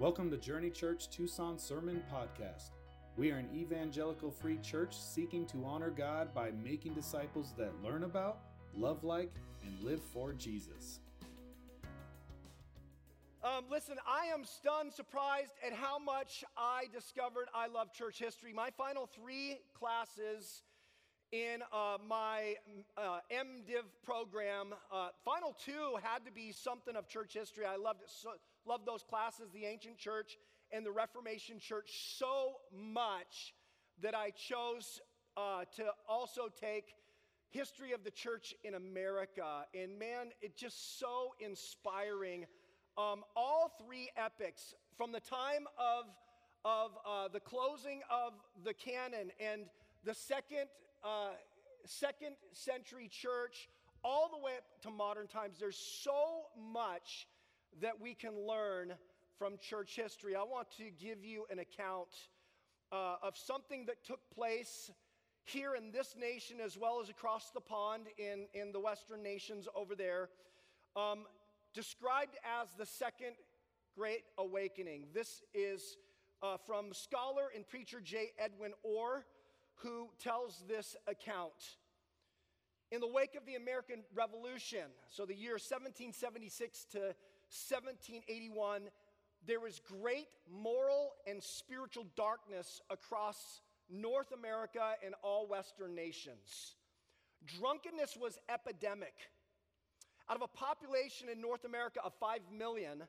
Welcome to Journey Church Tucson Sermon Podcast. We are an evangelical free church seeking to honor God by making disciples that learn about, love like, and live for Jesus. Um, listen, I am stunned, surprised at how much I discovered I love church history. My final three classes in uh, my uh, MDiv program, uh, final two had to be something of church history. I loved it, so, loved those classes, the ancient church and the Reformation church, so much that I chose uh, to also take history of the church in America. And man, it's just so inspiring. Um, all three epics, from the time of of uh, the closing of the canon and the second uh, second century church all the way up to modern times. There's so much that we can learn from church history. I want to give you an account uh, of something that took place here in this nation as well as across the pond in, in the Western nations over there, um, described as the Second Great Awakening. This is uh, from scholar and preacher J. Edwin Orr who tells this account. In the wake of the American Revolution, so the year 1776 to 1781, there was great moral and spiritual darkness across North America and all Western nations. Drunkenness was epidemic. Out of a population in North America of 5 million,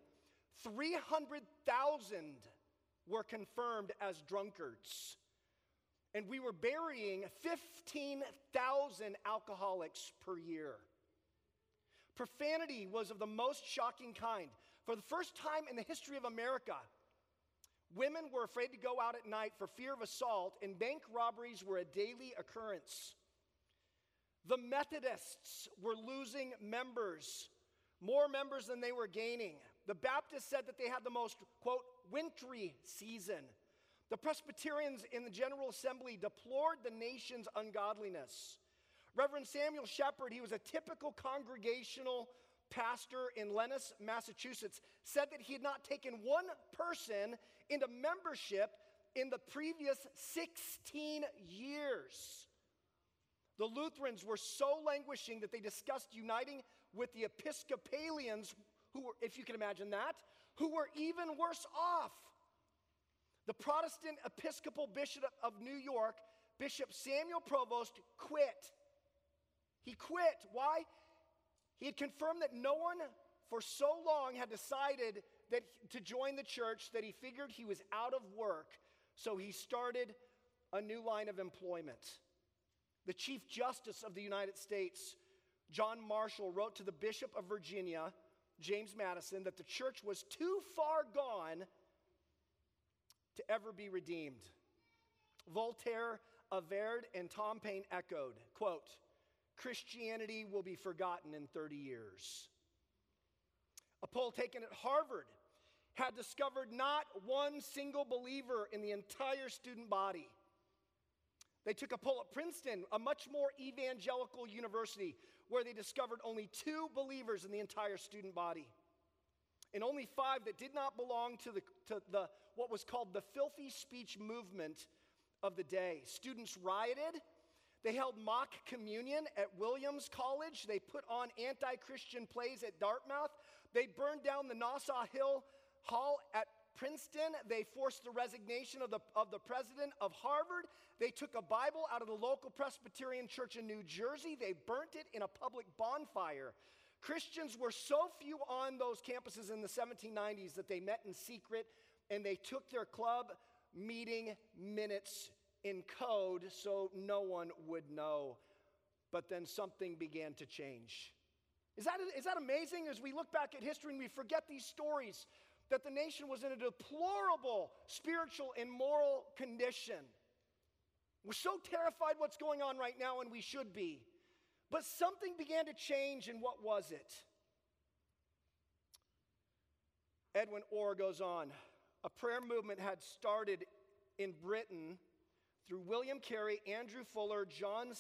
300,000 were confirmed as drunkards and we were burying 15,000 alcoholics per year. Profanity was of the most shocking kind. For the first time in the history of America, women were afraid to go out at night for fear of assault, and bank robberies were a daily occurrence. The Methodists were losing members, more members than they were gaining. The Baptists said that they had the most, quote, wintry season. The Presbyterians in the General Assembly deplored the nation's ungodliness. Reverend Samuel Shepard, he was a typical congregational pastor in Lenox, Massachusetts, said that he had not taken one person into membership in the previous 16 years. The Lutherans were so languishing that they discussed uniting with the Episcopalians, who were, if you can imagine that, who were even worse off. The Protestant Episcopal Bishop of New York, Bishop Samuel Provoost, quit. He quit. Why? He had confirmed that no one for so long had decided that to join the church that he figured he was out of work. So he started a new line of employment. The Chief Justice of the United States, John Marshall, wrote to the Bishop of Virginia, James Madison, that the church was too far gone to ever be redeemed. Voltaire averred and Tom Paine echoed, quote, Christianity will be forgotten in 30 years. A poll taken at Harvard had discovered not one single believer in the entire student body. They took a poll at Princeton, a much more evangelical university, where they discovered only two believers in the entire student body and only five that did not belong to, the, to the, what was called the filthy speech movement of the day. Students rioted. They held mock communion at Williams College. They put on anti Christian plays at Dartmouth. They burned down the Nassau Hill Hall at Princeton. They forced the resignation of the, of the president of Harvard. They took a Bible out of the local Presbyterian church in New Jersey. They burnt it in a public bonfire. Christians were so few on those campuses in the 1790s that they met in secret and they took their club meeting minutes in code so no one would know. But then something began to change. Is that, is that amazing as we look back at history and we forget these stories that the nation was in a deplorable spiritual and moral condition? We're so terrified what's going on right now, and we should be. But something began to change, and what was it? Edwin Orr goes on. A prayer movement had started in Britain through William Carey, Andrew Fuller, John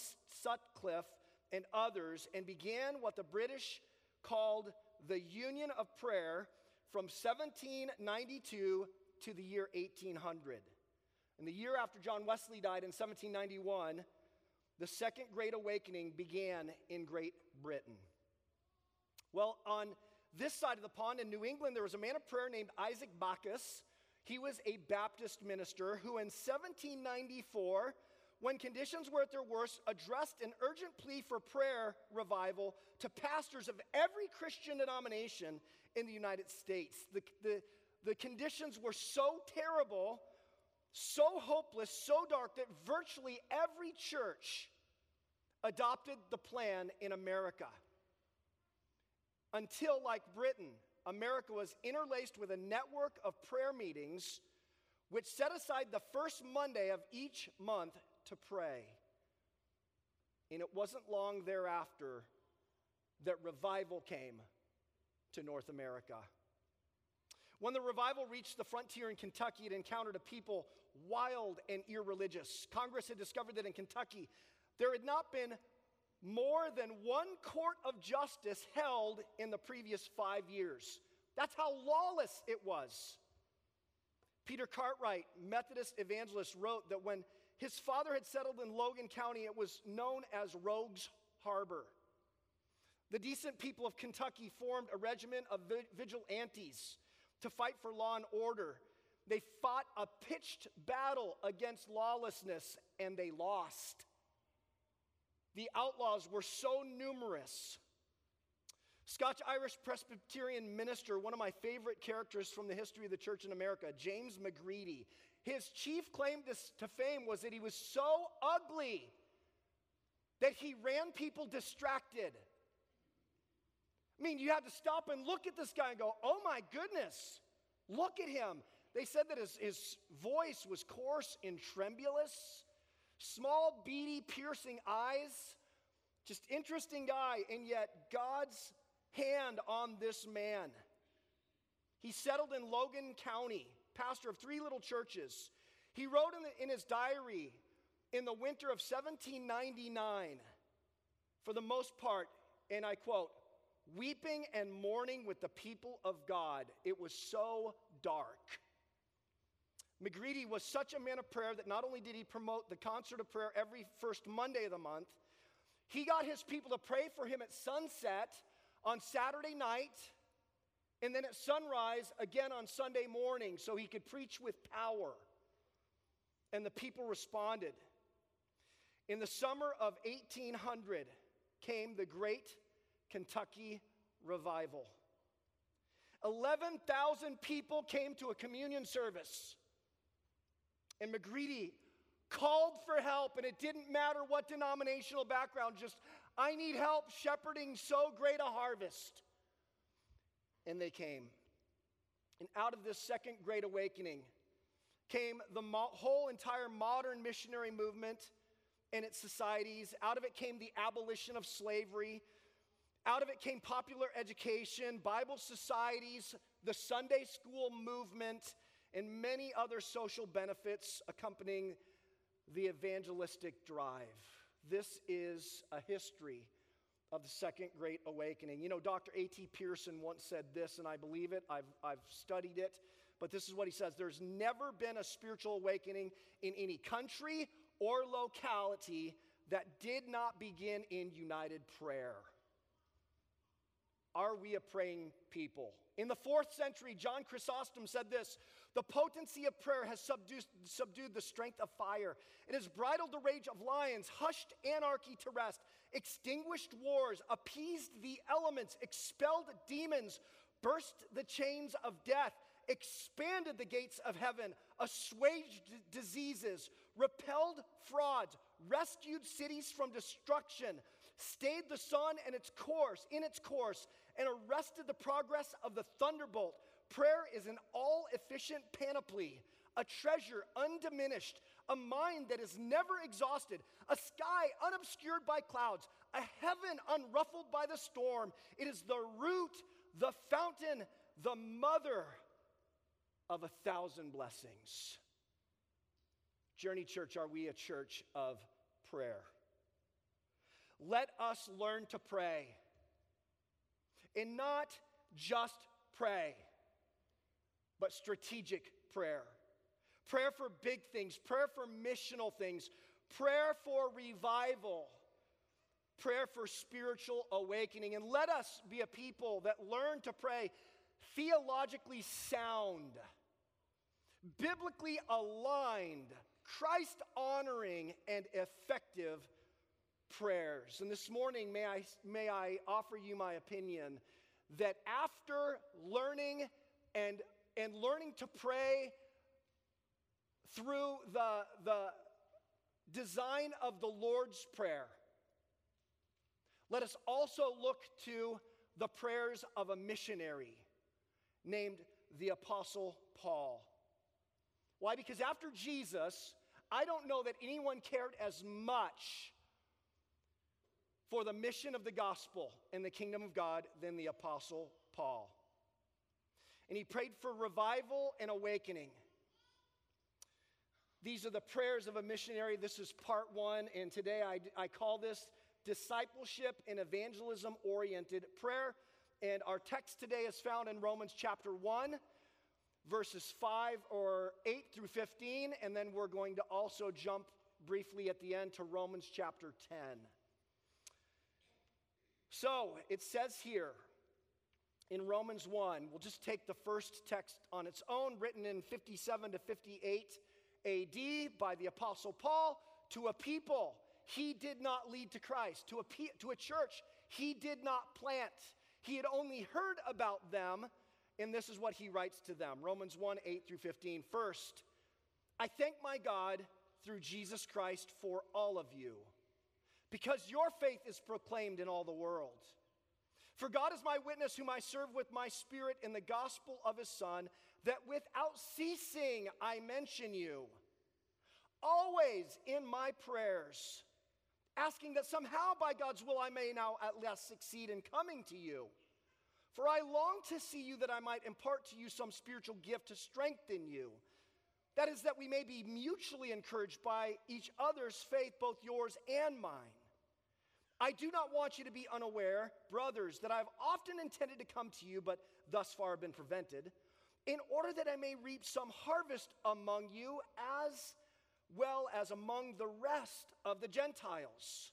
Sutcliff, and others, and began what the British called the Union of Prayer from 1792 to the year 1800. And the year after John Wesley died in 1791, the Second Great Awakening began in Great Britain. Well, on this side of the pond in New England, there was a man of prayer named Isaac Backus. He was a Baptist minister who, in 1794, when conditions were at their worst, addressed an urgent plea for prayer revival to pastors of every Christian denomination in the United States. The, the, the conditions were so terrible, so hopeless, so dark that virtually every church adopted the plan in America. Until, like Britain, America was interlaced with a network of prayer meetings which set aside the first Monday of each month to pray. And it wasn't long thereafter that revival came to North America. When the revival reached the frontier in Kentucky, it encountered a people wild and irreligious. Congress had discovered that in Kentucky, there had not been more than one court of justice held in the previous five years. That's how lawless it was. Peter Cartwright, Methodist evangelist, wrote that when his father had settled in Logan County, it was known as Rogues Harbor. The decent people of Kentucky formed a regiment of vigilantes to fight for law and order. They fought a pitched battle against lawlessness and they lost. The outlaws were so numerous. Scotch Irish Presbyterian minister, one of my favorite characters from the history of the church in America, James McGready, his chief claim to, to fame was that he was so ugly that he ran people distracted. I mean, you had to stop and look at this guy and go, oh my goodness, look at him. They said that his, his voice was coarse and tremulous. Small, beady, piercing eyes. Just interesting guy, and yet God's hand on this man. He settled in Logan County, pastor of three little churches. He wrote in, the, in his diary in the winter of 1799, for the most part, and I quote, weeping and mourning with the people of God. It was so dark. McGready was such a man of prayer that not only did he promote the concert of prayer every first Monday of the month, he got his people to pray for him at sunset on Saturday night and then at sunrise again on Sunday morning so he could preach with power. And the people responded. In the summer of 1800 came the Great Kentucky Revival. 11,000 people came to a communion service. And McGready called for help, and it didn't matter what denominational background, just, I need help shepherding so great a harvest. And they came. And out of this second great awakening came the mo- whole entire modern missionary movement and its societies. Out of it came the abolition of slavery. Out of it came popular education, Bible societies, the Sunday school movement, and many other social benefits accompanying the evangelistic drive. This is a history of the Second Great Awakening. You know, Dr. A.T. Pierson once said this, and I believe it, I've, I've studied it, but this is what he says There's never been a spiritual awakening in any country or locality that did not begin in united prayer. Are we a praying people? In the fourth century, John Chrysostom said this The potency of prayer has subdued, subdued the strength of fire. It has bridled the rage of lions, hushed anarchy to rest, extinguished wars, appeased the elements, expelled demons, burst the chains of death, expanded the gates of heaven, assuaged diseases, repelled frauds, rescued cities from destruction, stayed the sun and its course in its course and arrested the progress of the thunderbolt. Prayer is an all efficient panoply, a treasure undiminished, a mind that is never exhausted, a sky unobscured by clouds, a heaven unruffled by the storm. It is the root, the fountain, the mother of a thousand blessings. Journey Church, are we a church of prayer? Let us learn to pray and not just pray. But strategic prayer. Prayer for big things, prayer for missional things, prayer for revival, prayer for spiritual awakening. And let us be a people that learn to pray theologically sound, biblically aligned, Christ honoring, and effective prayers. And this morning, may I, may I offer you my opinion that after learning and, and learning to pray through the, the design of the Lord's Prayer, let us also look to the prayers of a missionary named the Apostle Paul. Why? Because after Jesus, I don't know that anyone cared as much for the mission of the gospel in the kingdom of God than the Apostle Paul. And he prayed for revival and awakening. These are the prayers of a missionary. This is part one, and today I, I call this discipleship and evangelism oriented prayer. And our text today is found in Romans chapter 1, verses 5 or 8 through 15. And then we're going to also jump briefly at the end to Romans chapter 10. So it says here in Romans 1, we'll just take the first text on its own, written in 57 to 58 AD by the Apostle Paul to a people he did not lead to Christ, to a, to a church he did not plant. He had only heard about them, and this is what he writes to them Romans 1 8 through 15. First, I thank my God through Jesus Christ for all of you because your faith is proclaimed in all the world. For God is my witness, whom I serve with my spirit in the gospel of his Son, that without ceasing I mention you, always in my prayers, asking that somehow by God's will I may now at last succeed in coming to you. For I long to see you that I might impart to you some spiritual gift to strengthen you. That is, that we may be mutually encouraged by each other's faith, both yours and mine. I do not want you to be unaware, brothers, that I've often intended to come to you, but thus far have been prevented, in order that I may reap some harvest among you as well as among the rest of the Gentiles.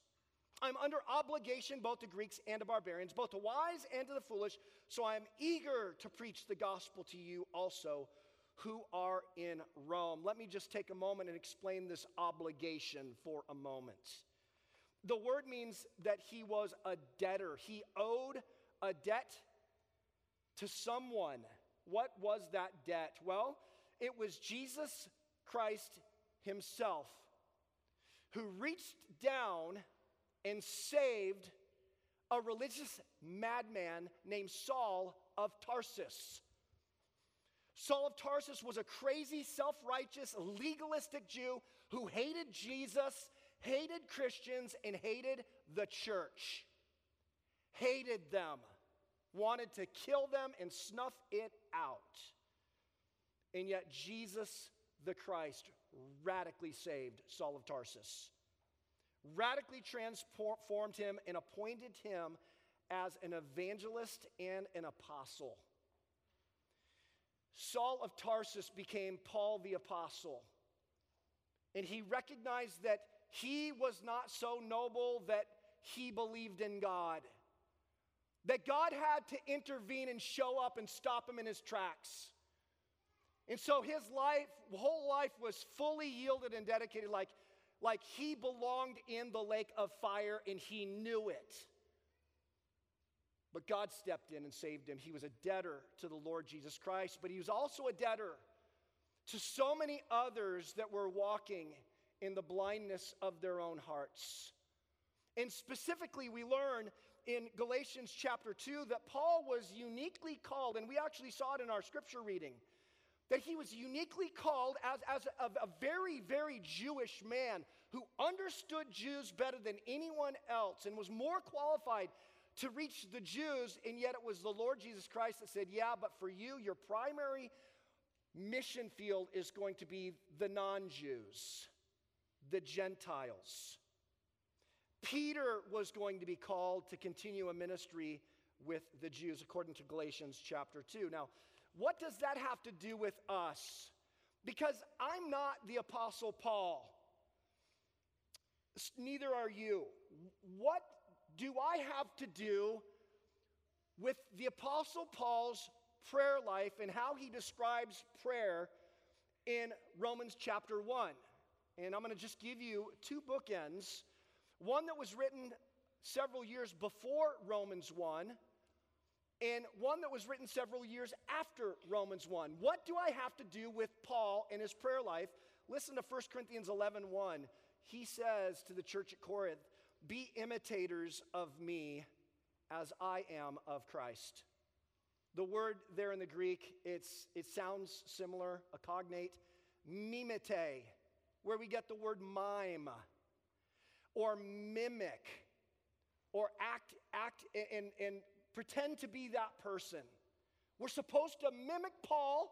I'm under obligation both to Greeks and to barbarians, both to wise and to the foolish, so I am eager to preach the gospel to you also who are in Rome. Let me just take a moment and explain this obligation for a moment. The word means that he was a debtor. He owed a debt to someone. What was that debt? Well, it was Jesus Christ himself who reached down and saved a religious madman named Saul of Tarsus. Saul of Tarsus was a crazy, self righteous, legalistic Jew who hated Jesus hated Christians and hated the church. Hated them, wanted to kill them and snuff it out. And yet, Jesus the Christ radically saved Saul of Tarsus, radically transformed him, and appointed him as an evangelist and an apostle. Saul of Tarsus became Paul the apostle. And he recognized that he was not so noble that he believed in God. That God had to intervene and show up and stop him in his tracks. And so his life, whole life was fully yielded and dedicated, like, like he belonged in the lake of fire and he knew it. But God stepped in and saved him. He was a debtor to the Lord Jesus Christ, but he was also a debtor to so many others that were walking in the blindness of their own hearts. And specifically, we learn in Galatians chapter 2 that Paul was uniquely called, and we actually saw it in our scripture reading, that he was uniquely called as, as a, a very, very Jewish man who understood Jews better than anyone else and was more qualified to reach the Jews, and yet it was the Lord Jesus Christ that said, Yeah, but for you, your primary mission field is going to be the non Jews the Gentiles. Peter was going to be called to continue a ministry with the Jews, according to Galatians chapter 2. Now, What does that have to do with us? Because I'm not the Apostle Paul. Neither are you. What do I have to do with the Apostle Paul's prayer life and how he describes prayer in Romans chapter 1? And I'm going to just give you two bookends one that was written several years before Romans 1 and one that was written several years after Romans 1. What do I have to do with Paul and his prayer life? Listen to 1 Corinthians 11 1. He says to the church at Corinth, Be imitators of me as I am of Christ. The word there in the Greek, it's, it sounds similar, a cognate, mimete, where we get the word mime or mimic or act, act and, and pretend to be that person. We're supposed to mimic Paul.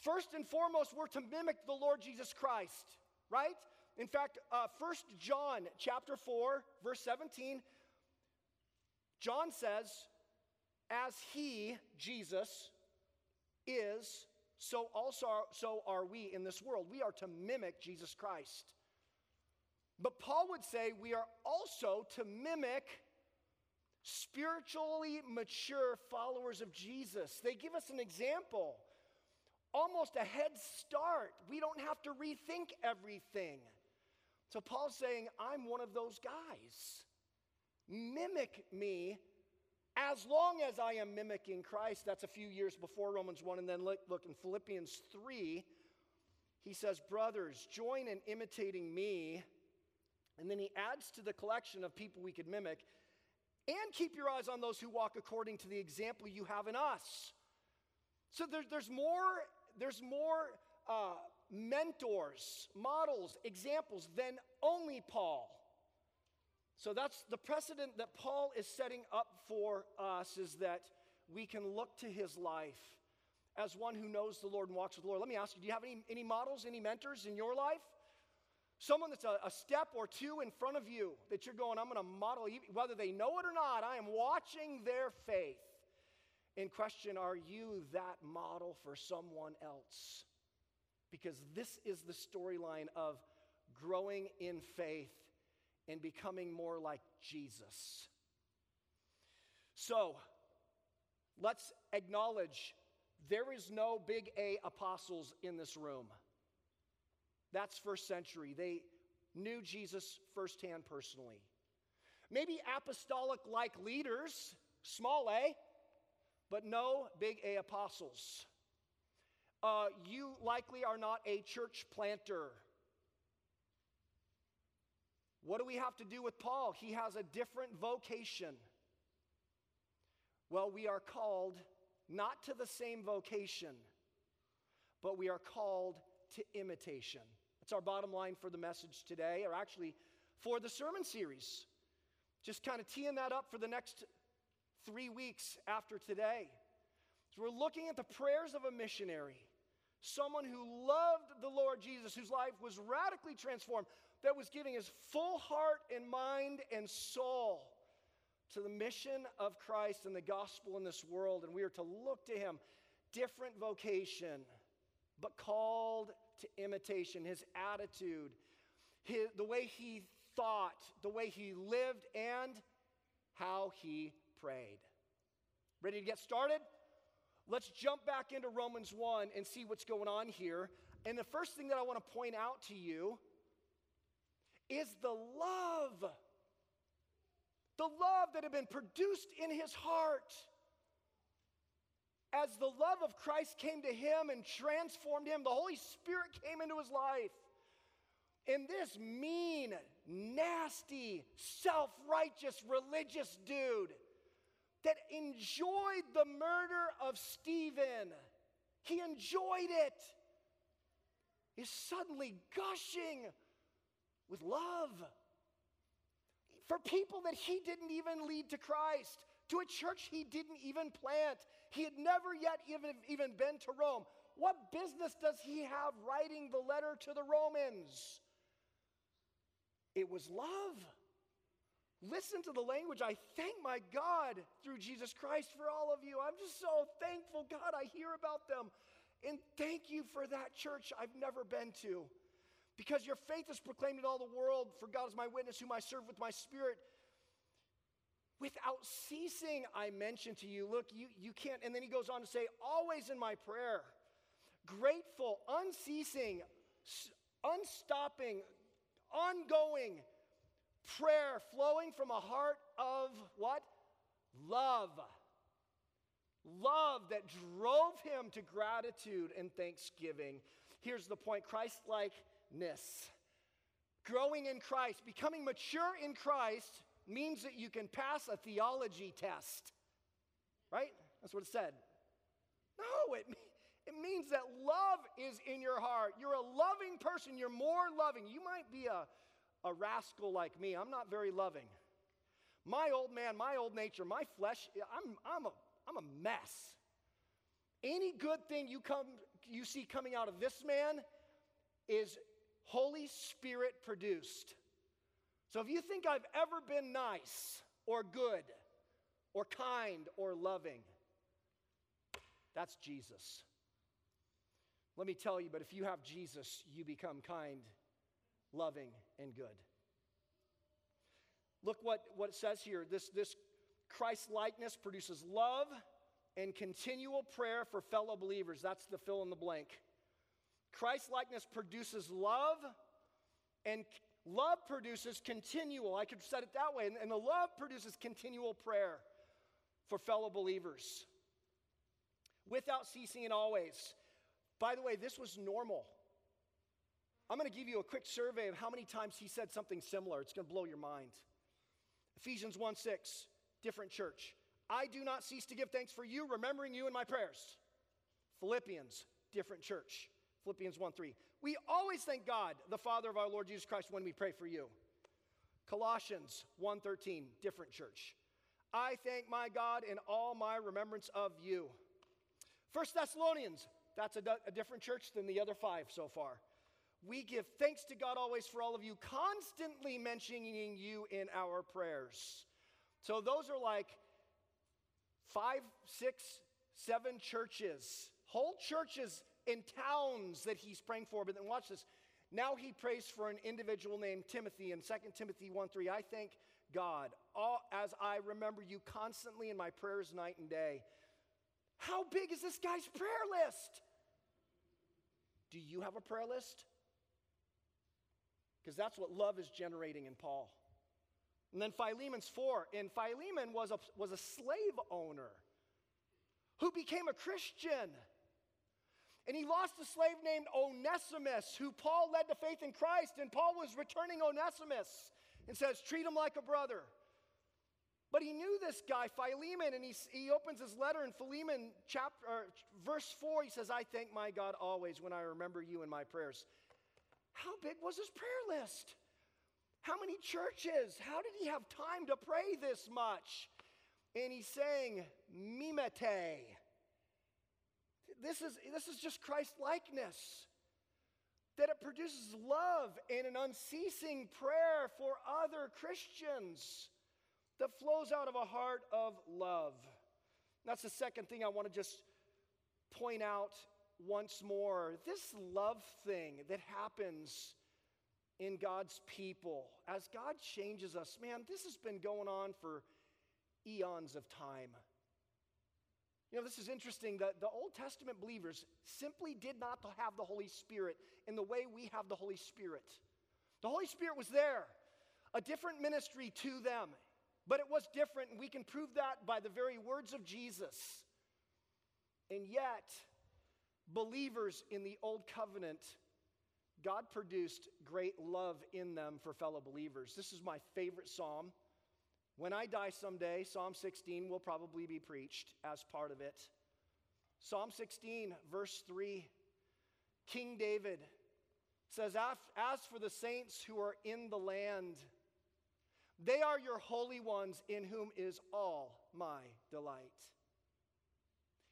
First and foremost, we're to mimic the Lord Jesus Christ, right? In fact, uh, 1 John chapter 4, verse 17, John says, as he, Jesus, is, so also so are we in this world. We are to mimic Jesus Christ. But Paul would say we are also to mimic spiritually mature followers of Jesus. They give us an example, almost a head start. We don't have to rethink everything. So Paul's saying, I'm one of those guys. Mimic me as long as I am mimicking Christ. That's a few years before Romans 1. And then look, look in Philippians 3, he says, Brothers, join in imitating me. And then he adds to the collection of people we could mimic and keep your eyes on those who walk according to the example you have in us. So there, there's more, there's more uh, mentors, models, examples than only Paul. So that's the precedent that Paul is setting up for us is that we can look to his life as one who knows the Lord and walks with the Lord. Let me ask you, do you have any, any models, any mentors in your life? Someone that's a, a, step or two in front of you that you're going, I'm going to model, whether they know it or not, I am watching their faith. In question, are you that model for someone else? Because this is the storyline of growing in faith and becoming more like Jesus. So, let's acknowledge there is no big A apostles in this room. That's first century. They knew Jesus firsthand personally. Maybe apostolic like leaders, small a, but no big A apostles. Uh, you likely are not a church planter. What do we have to do with Paul? He has a different vocation. Well, we are called not to the same vocation, but we are called to imitation. That's our bottom line for the message today, or actually for the sermon series. Just kind of teeing that up for the next three weeks after today. So we're looking at the prayers of a missionary, someone who loved the Lord Jesus, whose life was radically transformed, that was giving his full heart and mind and soul to the mission of Christ and the gospel in this world. And we are to look to him. Different vocation, but called to imitation, his attitude, his, the way he thought, the way he lived, and how he prayed. Ready to get started? Let's jump back into Romans 1 and see what's going on here. And the first thing that I want to point out to you is the love. The love that had been produced in his heart as the love of Christ came to him and transformed him, the Holy Spirit came into his life. And this mean, nasty, self righteous, religious dude that enjoyed the murder of Stephen, he enjoyed it, is suddenly gushing with love for people that he didn't even lead to Christ, to a church he didn't even plant. He had never yet even, even been to Rome. What business does he have writing the letter to the Romans? It was love. listen to the language. I thank my God through Jesus Christ for all of you. I'm just so thankful, God, I hear about them. And thank you for that church I've never been to. Because your faith is proclaimed in all the world, for God is my witness, whom I serve with my spirit. Without ceasing, I mention to you, look, you, you can't. And then he goes on to say, always in my prayer, grateful, unceasing, unstopping, ongoing prayer flowing from a heart of what? Love. Love that drove him to gratitude and thanksgiving. Here's the point Christ likeness. Growing in Christ, becoming mature in Christ means that you can pass a theology test. Right? That's what it said. No, it, it means that love is in your heart. You're a loving person. You're more loving. You might be a, a rascal like me. I'm not very loving. My old man, my old nature, my flesh, I'm, I'm, a, I'm a mess. Any good thing you, come, you see coming out of this man is Holy Spirit produced. So if you think I've ever been nice or good or kind or loving, that's Jesus. Let me tell you, but if you have Jesus, you become kind, loving, and good. Look what, what it says here. This, this Christ likeness produces love and continual prayer for fellow believers. That's the fill in the blank. Christ likeness produces love, and love produces continual. I could said it that way. And, and the love produces continual prayer for fellow believers without ceasing and always. By the way, this was normal. I'm going to give you a quick survey of how many times he said something similar. It's going to blow your mind. Ephesians 1 6, different church. I do not cease to give thanks for you, remembering you in my prayers. Philippians, different church. Philippians 1 3. We always thank God, the Father of our Lord Jesus Christ, when we pray for you. Colossians 1:13, different church. I thank my God in all my remembrance of you. First Thessalonians, that's a, a different church than the other five so far. We give thanks to God always for all of you, constantly mentioning you in our prayers. So those are like five, six, seven churches, whole churches in towns that he's praying for. But then watch this. Now he prays for an individual named Timothy in 2 Timothy 1 3. I thank God all, as I remember you constantly in my prayers night and day. How big is this guy's prayer list? Do you have a prayer list? Because that's what love is generating in Paul. And then Philemon's 4. And Philemon was a, was a slave owner who became a Christian. And he lost a slave named Onesimus, who Paul led to faith in Christ. And Paul was returning Onesimus and says, Treat him like a brother. But he knew this guy, Philemon, and he, he opens his letter in Philemon chapter, verse 4. He says, I thank my God always when I remember you in my prayers. How big was his prayer list? How many churches? How did he have time to pray this much? And he's saying, Mimete. This is, this is just Christ likeness. That it produces love and an unceasing prayer for other Christians that flows out of a heart of love. That's the second thing I want to just point out once more. This love thing that happens in God's people as God changes us, man, this has been going on for eons of time. You know, this is interesting. The, the Old Testament believers simply did not have the Holy Spirit in the way we have the Holy Spirit. The Holy Spirit was there, a different ministry to them. But it was different, and we can prove that by the very words of Jesus. And yet, believers in the Old Covenant, God produced great love in them for fellow believers. This is my favorite psalm. When I die someday, Psalm 16 will probably be preached as part of it. Psalm 16, verse 3, King David says, As for the saints who are in the land, they are your holy ones in whom is all my delight.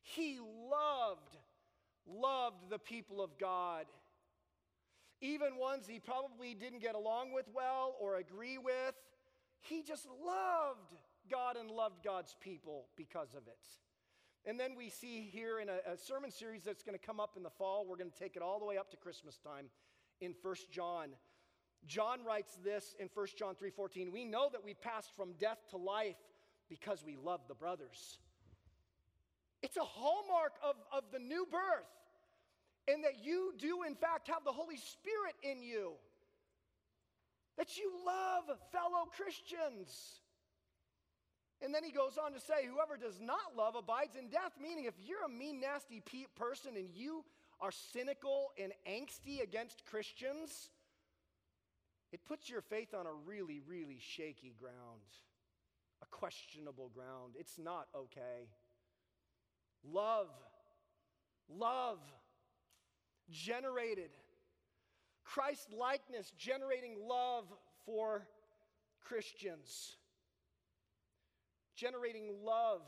He loved, loved the people of God, even ones he probably didn't get along with well or agree with. He just loved God and loved God's people because of it. And then we see here in a, a sermon series that's going to come up in the fall, we're going to take it all the way up to Christmas time in First John. John writes this in First John 3:14, "We know that we passed from death to life because we love the brothers." It's a hallmark of, of the new birth, and that you do, in fact, have the Holy Spirit in you. That you love fellow Christians. And then he goes on to say, Whoever does not love abides in death, meaning if you're a mean, nasty person and you are cynical and angsty against Christians, it puts your faith on a really, really shaky ground, a questionable ground. It's not okay. Love, love, generated. Christ likeness, generating love for Christians generating love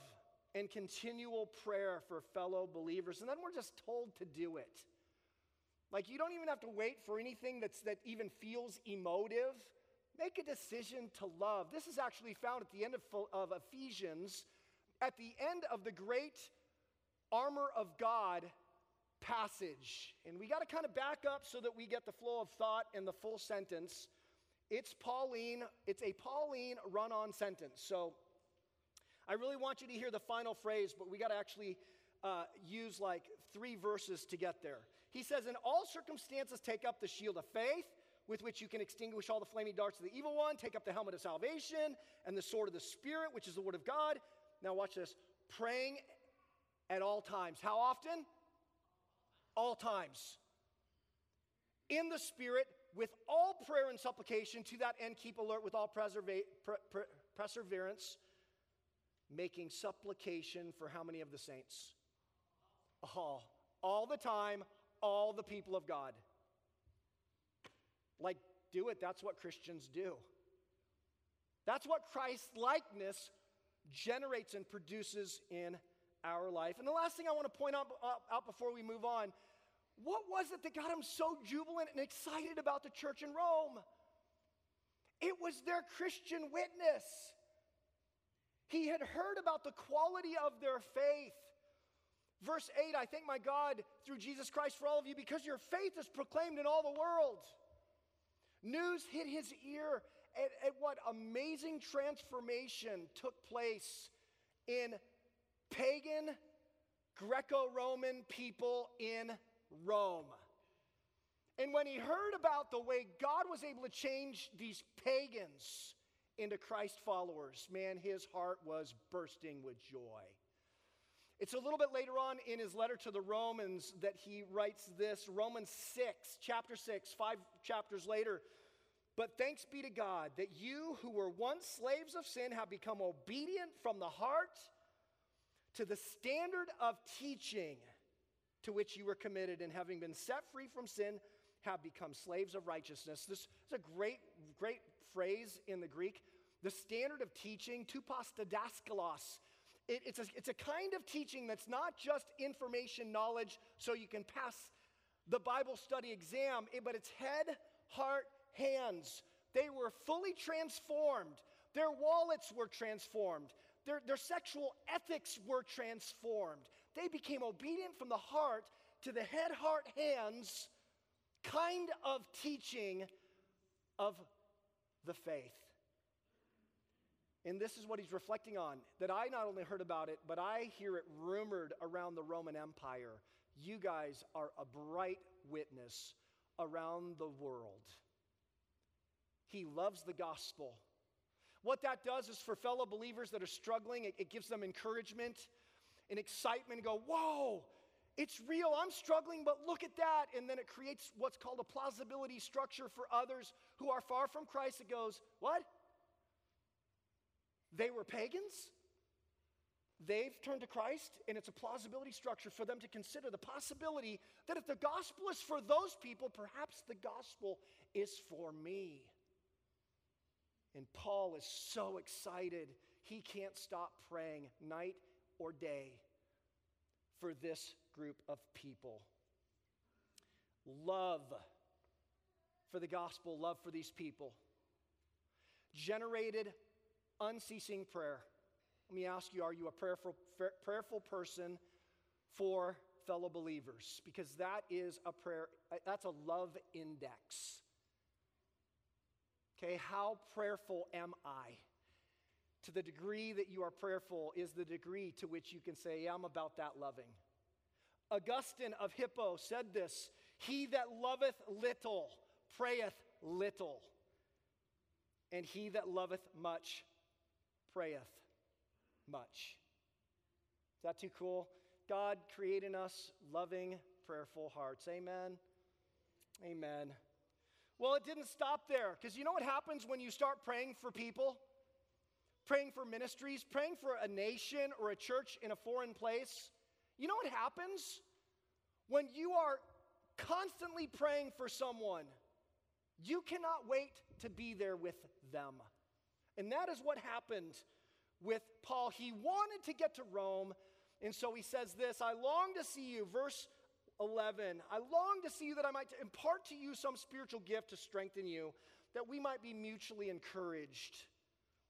and continual prayer for fellow believers. And then we're just told to do it. Like you don't even have to wait for anything that's, that even feels emotive. Make a decision to love. This is actually found at the end of, of Ephesians, at the end of the great armor of God passage. And we got to kind of back up so that we get the flow of thought and the full sentence. It's Pauline, it's a Pauline run on sentence. So I really want you to hear the final phrase, but we got to actually uh, use like three verses to get there. He says, In all circumstances, take up the shield of faith with which you can extinguish all the flaming darts of the evil one. Take up the helmet of salvation and the sword of the Spirit, which is the word of God. Now, watch this praying at all times. How often? All times. In the Spirit, with all prayer and supplication, to that end, keep alert with all preserva- perseverance making supplication for how many of the saints? All. All the time, all the people of God. Like, do it. That's what Christians do. That's what Christ likeness generates and produces in our life. And the last thing I want to point out, uh, out before we move on what was it that got him so jubilant and excited about the church in Rome? It was their Christian witness. He had heard about the quality of their faith. Verse 8 I thank my God through Jesus Christ for all of you because your faith is proclaimed in all the world. News hit his ear at, at what amazing transformation took place in pagan Greco Roman people in Rome. And when he heard about the way God was able to change these pagans into Christ followers, man, his heart was bursting with joy. It's a little bit later on in his letter to the Romans that he writes this Romans 6, chapter 6, five chapters later. But thanks be to God that you who were once slaves of sin have become obedient from the heart to the standard of teaching to which you were committed, and having been set free from sin, have become slaves of righteousness. This is a great, great phrase in the Greek. The standard of teaching, tupos didaskalos, it, it's, a, it's a kind of teaching that's not just information knowledge so you can pass the Bible study exam, but it's head, heart, hands. They were fully transformed. Their wallets were transformed. Their, their sexual ethics were transformed. They became obedient from the heart to the head, heart, hands kind of teaching of the faith. And this is what he's reflecting on that I not only heard about it, but I hear it rumored around the Roman Empire. You guys are a bright witness around the world. He loves the gospel. What that does is for fellow believers that are struggling, it, it gives them encouragement and excitement and go, Whoa, it's real. I'm struggling, but look at that. And then it creates what's called a plausibility structure for others who are far from Christ. It goes, What? They were pagans. They've turned to Christ, and it's a plausibility structure for them to consider the possibility that if the gospel is for those people, perhaps the gospel is for me. And Paul is so excited, he can't stop praying night or day for this group of people. Love for the gospel, love for these people. generated unceasing prayer. Let me ask you are you a prayerful, prayerful person for fellow believers? Because that is a prayer, uh, that's a love index. Okay, how prayerful am I? To the degree that you are prayerful is the degree to which you can say, yeah, I'm about that loving. Augustine of Hippo said this He that loveth little prayeth little, and he that loveth much prayeth much. Is that too cool? God creating us loving, prayerful hearts. Amen. Amen. Well, it didn't stop there because you know what happens when you start praying for people? praying for ministries, praying for a nation or a church in a foreign place, you know what happens? When you are constantly praying for someone, you cannot wait to be there with them. And that is what happened with Paul. He wanted to get to Rome, and so he says this I long to see you, verse 11. I long to see you that I might impart to you some spiritual gift to strengthen you, that we might be mutually encouraged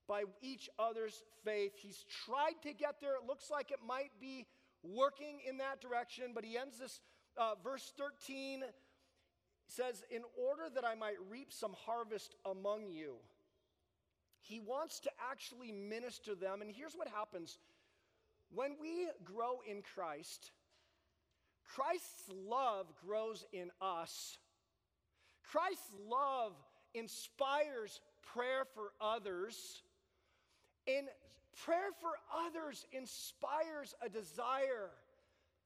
by each other's faith. He's tried to get there. It looks like it might be working in that direction, but he ends this uh, verse 13 says, In order that I might reap some harvest among you. He wants to actually minister them. And here's what happens when we grow in Christ, Christ's love grows in us. Christ's love inspires prayer for others. And prayer for others inspires a desire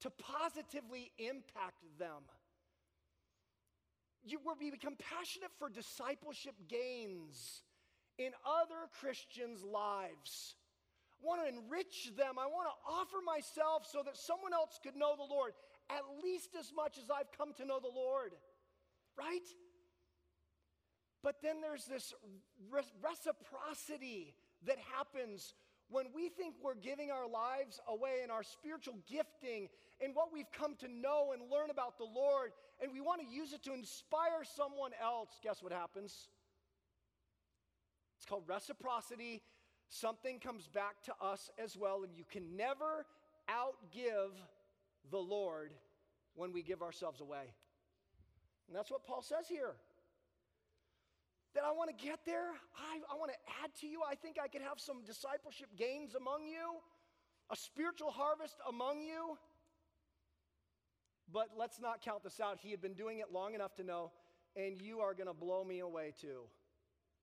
to positively impact them. You, we become passionate for discipleship gains in other Christians' lives. I want to enrich them. I want to offer myself so that someone else could know the Lord at least as much as I've come to know the Lord. Right? But then there's this reciprocity that happens when we think we're giving our lives away and our spiritual gifting and what we've come to know and learn about the Lord, and we want to use it to inspire someone else, guess what happens? It's called reciprocity. Something comes back to us as well, and you can never outgive the Lord when we give ourselves away. And that's what Paul says here that I want to get there. I, I want to add to you. I think I could have some discipleship gains among you, a spiritual harvest among you. But let's not count this out. He had been doing it long enough to know, and you are going to blow me away too.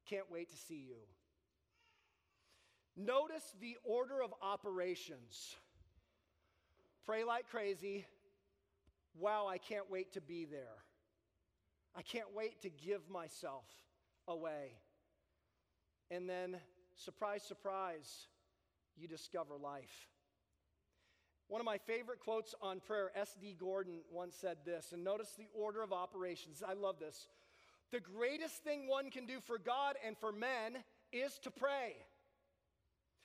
Can't wait to see you. Notice the order of operations pray like crazy. Wow, I can't wait to be there. I can't wait to give myself away. And then, surprise, surprise, you discover life. One of my favorite quotes on prayer, S.D. Gordon once said this, and notice the order of operations. I love this. The greatest thing one can do for God and for men is to pray.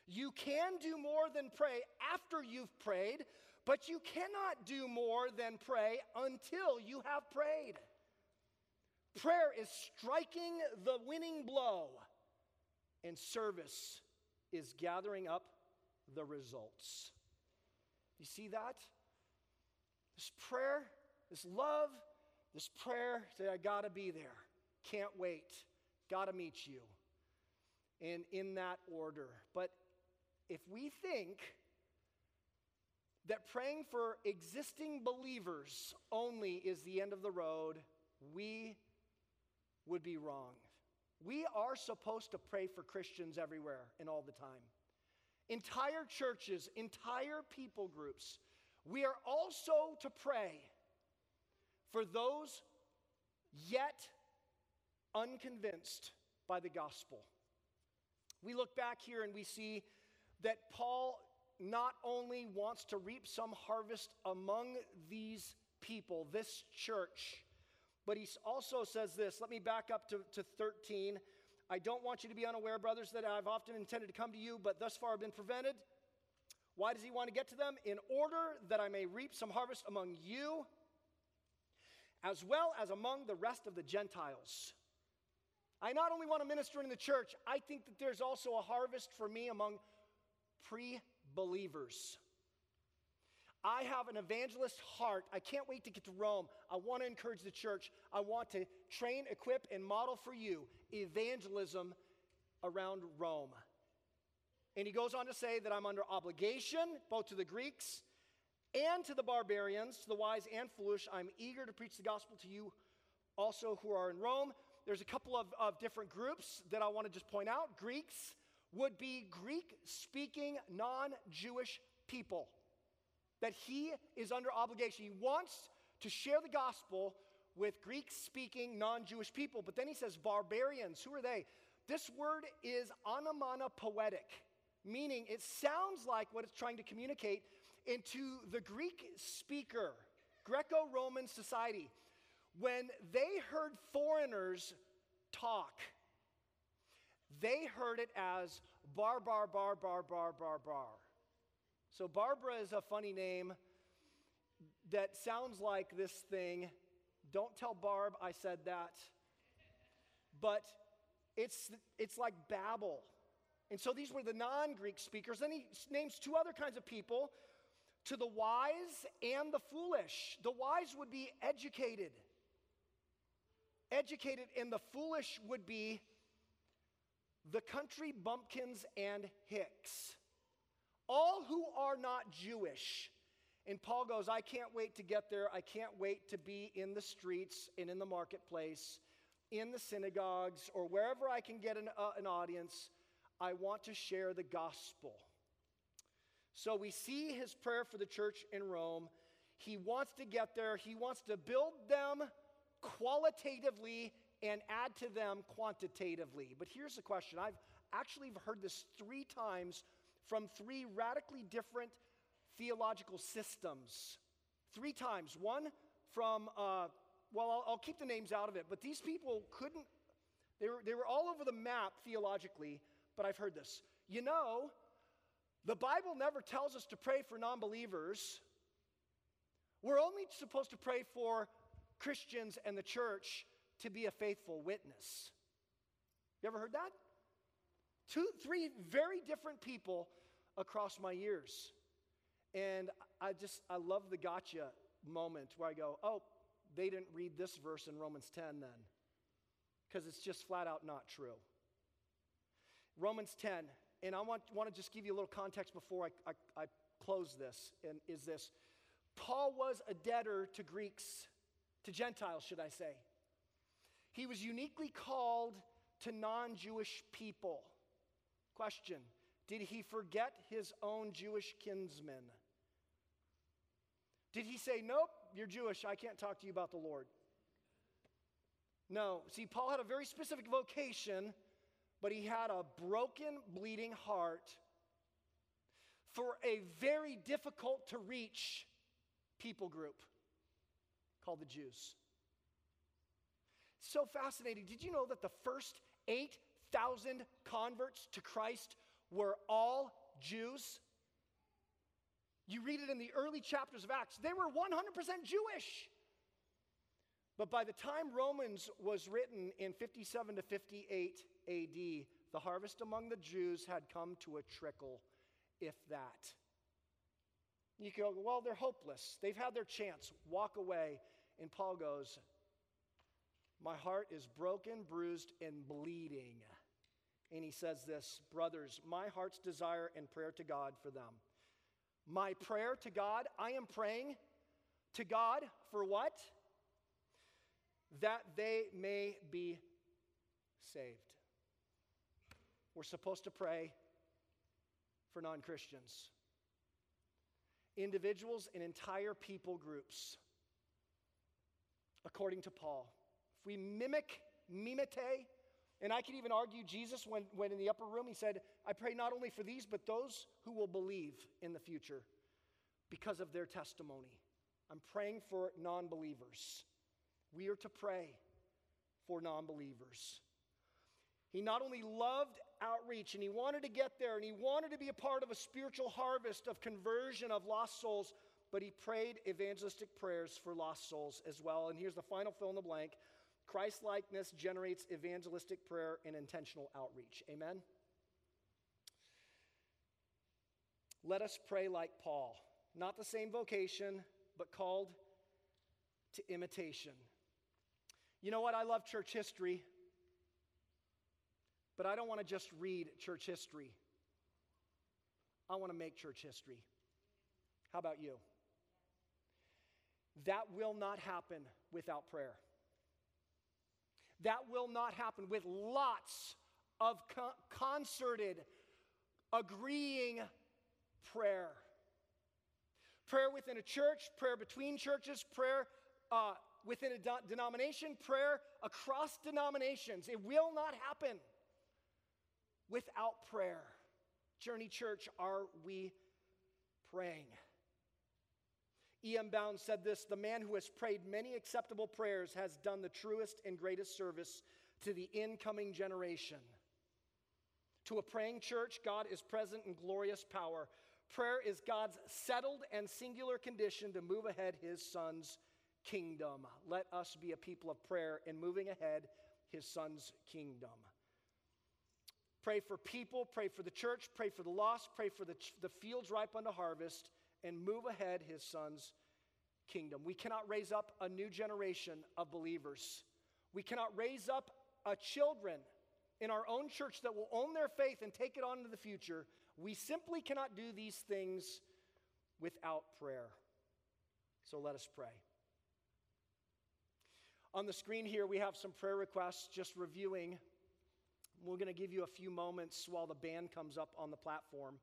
You can do more than pray after you've prayed, but you cannot do more than pray until you have prayed. Prayer is striking the winning blow, and service is gathering up the results. You see that? This prayer, this love, this prayer that I gotta be there. Can't wait. Gotta meet you. And in that order. But if we think that praying for existing believers only is the end of the road, we would be wrong. We are supposed to pray for Christians everywhere and all the time. Entire churches, entire people groups. We are also to pray for those yet unconvinced by the gospel. We look back here and we see that Paul not only wants to reap some harvest among these people, this church, but he also says this. Let me back up to, to 13. I don't want you to be unaware, brothers, that I've often intended to come to you, but thus far have been prevented. Why does he want to get to them? In order that I may reap some harvest among you, as well as among the rest of the Gentiles. I not only want to minister in the church, I think that there's also a harvest for me among pre believers. I have an evangelist heart. I can't wait to get to Rome. I want to encourage the church. I want to train, equip, and model for you evangelism around Rome. And he goes on to say that I'm under obligation, both to the Greeks and to the barbarians, to the wise and foolish. I'm eager to preach the gospel to you also who are in Rome. There's a couple of, of different groups that I want to just point out. Greeks would be Greek speaking, non Jewish people that he is under obligation. He wants to share the gospel with Greek speaking, non Jewish people. But then he says, barbarians. Who are they? This word is onomatopoetic, meaning it sounds like what it's trying to communicate into the Greek speaker, Greco Roman society. When they heard foreigners talk, they heard it as bar, bar, bar, bar, bar, bar, bar. So, Barbara is a funny name that sounds like this thing. Don't tell Barb I said that. But it's, it's like Babel. And so these were the non Greek speakers. Then he names two other kinds of people to the wise and the foolish. The wise would be educated. Educated, and the foolish would be the country bumpkins and hicks all who are not Jewish. And Paul goes, I can't wait to get there. I can't wait to be in the streets and in the marketplace, in the synagogues, or wherever I can get an, uh, an audience. I want to share the gospel. So we see his prayer for the church in Rome. He wants to get there, he wants to build them qualitatively and add to them quantitatively. But here's the question I've actually heard this three times from three radically different theological systems. Three times. One from, uh, well, I'll, I'll keep the names out of it, but these people couldn't, they were, they were all over the map theologically, but I've heard this. You know, the Bible never tells us to pray for non believers. We're only supposed to pray for Christians and the church to be a faithful witness. You ever heard that? Two, three very different people across my years. And I just, I love the gotcha moment where I go, oh, they didn't read this verse in Romans 10 then. Because it's just flat out not true. Romans 10, and I want, want to just give you a little context before I, I, I close this, and is this Paul was a debtor to Greeks, to Gentiles, should I say. He was uniquely called to non Jewish people. Question Did he forget his own Jewish kinsmen? Did he say, Nope, you're Jewish, I can't talk to you about the Lord? No. See, Paul had a very specific vocation, but he had a broken, bleeding heart for a very difficult to reach people group called the Jews. So fascinating. Did you know that the first eight thousand converts to Christ were all Jews. You read it in the early chapters of Acts, they were 100% Jewish. But by the time Romans was written in 57 to 58 AD, the harvest among the Jews had come to a trickle, if that. You go, well, they're hopeless. They've had their chance. Walk away. And Paul goes, My heart is broken, bruised, and bleeding. And he says this Brothers, my heart's desire and prayer to God for them. My prayer to God, I am praying to God for what? That they may be saved. We're supposed to pray for non Christians, individuals and entire people groups, according to Paul. We mimic, mimete, and I could even argue Jesus, when, when in the upper room, he said, I pray not only for these, but those who will believe in the future because of their testimony. I'm praying for non believers. We are to pray for non believers. He not only loved outreach and he wanted to get there and he wanted to be a part of a spiritual harvest of conversion of lost souls, but he prayed evangelistic prayers for lost souls as well. And here's the final fill in the blank Christ likeness generates evangelistic prayer and intentional outreach. Amen? Let us pray like Paul. Not the same vocation, but called to imitation. You know what? I love church history, but I don't want to just read church history. I want to make church history. How about you? That will not happen without prayer. That will not happen with lots of co- concerted, agreeing prayer. Prayer within a church, prayer between churches, prayer uh, within a de- denomination, prayer across denominations. It will not happen without prayer. Journey Church, are we praying? E.M. Bounds said this The man who has prayed many acceptable prayers has done the truest and greatest service to the incoming generation. To a praying church, God is present in glorious power. Prayer is God's settled and singular condition to move ahead his son's kingdom. Let us be a people of prayer in moving ahead his son's kingdom. Pray for people, pray for the church, pray for the lost, pray for the, the fields ripe unto harvest and move ahead his son's kingdom. We cannot raise up a new generation of believers. We cannot raise up a children in our own church that will own their faith and take it on into the future. We simply cannot do these things without prayer. So let us pray. On the screen here, we have some prayer requests, just reviewing. We're going to give you a few moments while the band comes up on the platform.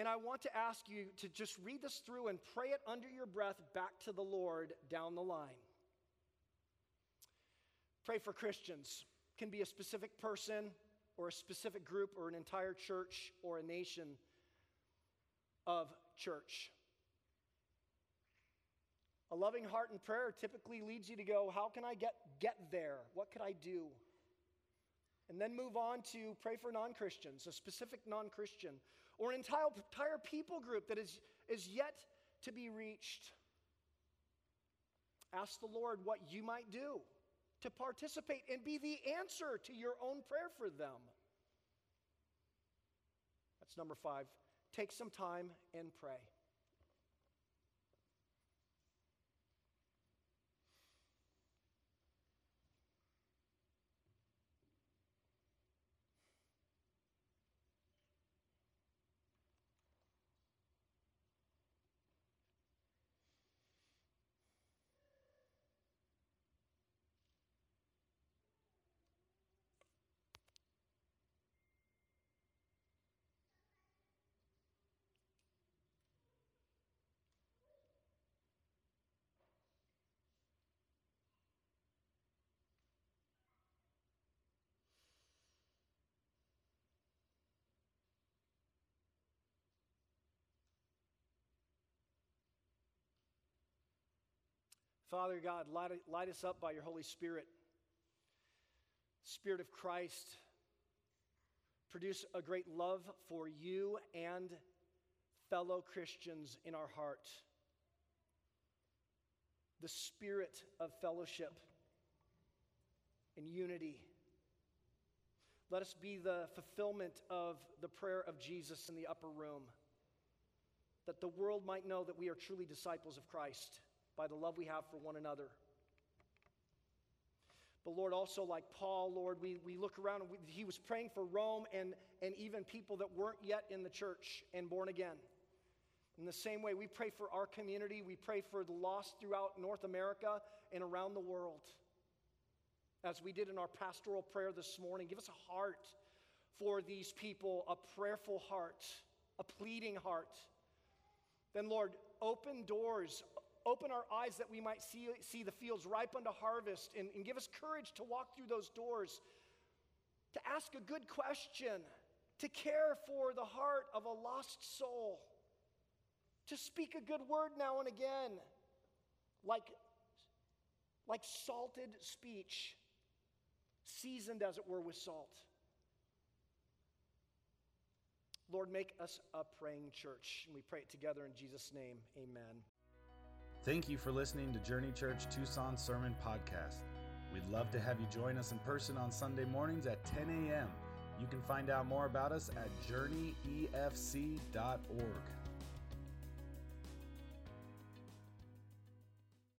And I want to ask you to just read this through and pray it under your breath back to the Lord down the line. Pray for Christians. Can be a specific person or a specific group or an entire church or a nation of church. A loving heart in prayer typically leads you to go, How can I get, get there? What could I do? And then move on to pray for non Christians, a specific non Christian, or an entire, entire people group that is, is yet to be reached. Ask the Lord what you might do to participate and be the answer to your own prayer for them. That's number five. Take some time and pray. Father God, light, light us up by your Holy Spirit. Spirit of Christ, produce a great love for you and fellow Christians in our heart. The spirit of fellowship and unity. Let us be the fulfillment of the prayer of Jesus in the upper room, that the world might know that we are truly disciples of Christ by the love we have for one another. But Lord, also like Paul, Lord, we, we look around and we, he was praying for Rome and, and even people that weren't yet in the church and born again. In the same way, we pray for our community, we pray for the lost throughout North America and around the world. As we did in our pastoral prayer this morning, give us a heart for these people, a prayerful heart, a pleading heart. Then, Lord, open doors, Open our eyes that we might see, see the fields ripe unto harvest and, and give us courage to walk through those doors, to ask a good question, to care for the heart of a lost soul, to speak a good word now and again, like, like salted speech, seasoned as it were with salt. Lord, make us a praying church. And we pray it together in Jesus' name. Amen. Thank you for listening to Journey Church Tucson Sermon Podcast. We'd love to have you join us in person on Sunday mornings at 10 a.m. You can find out more about us at journeyefc.org.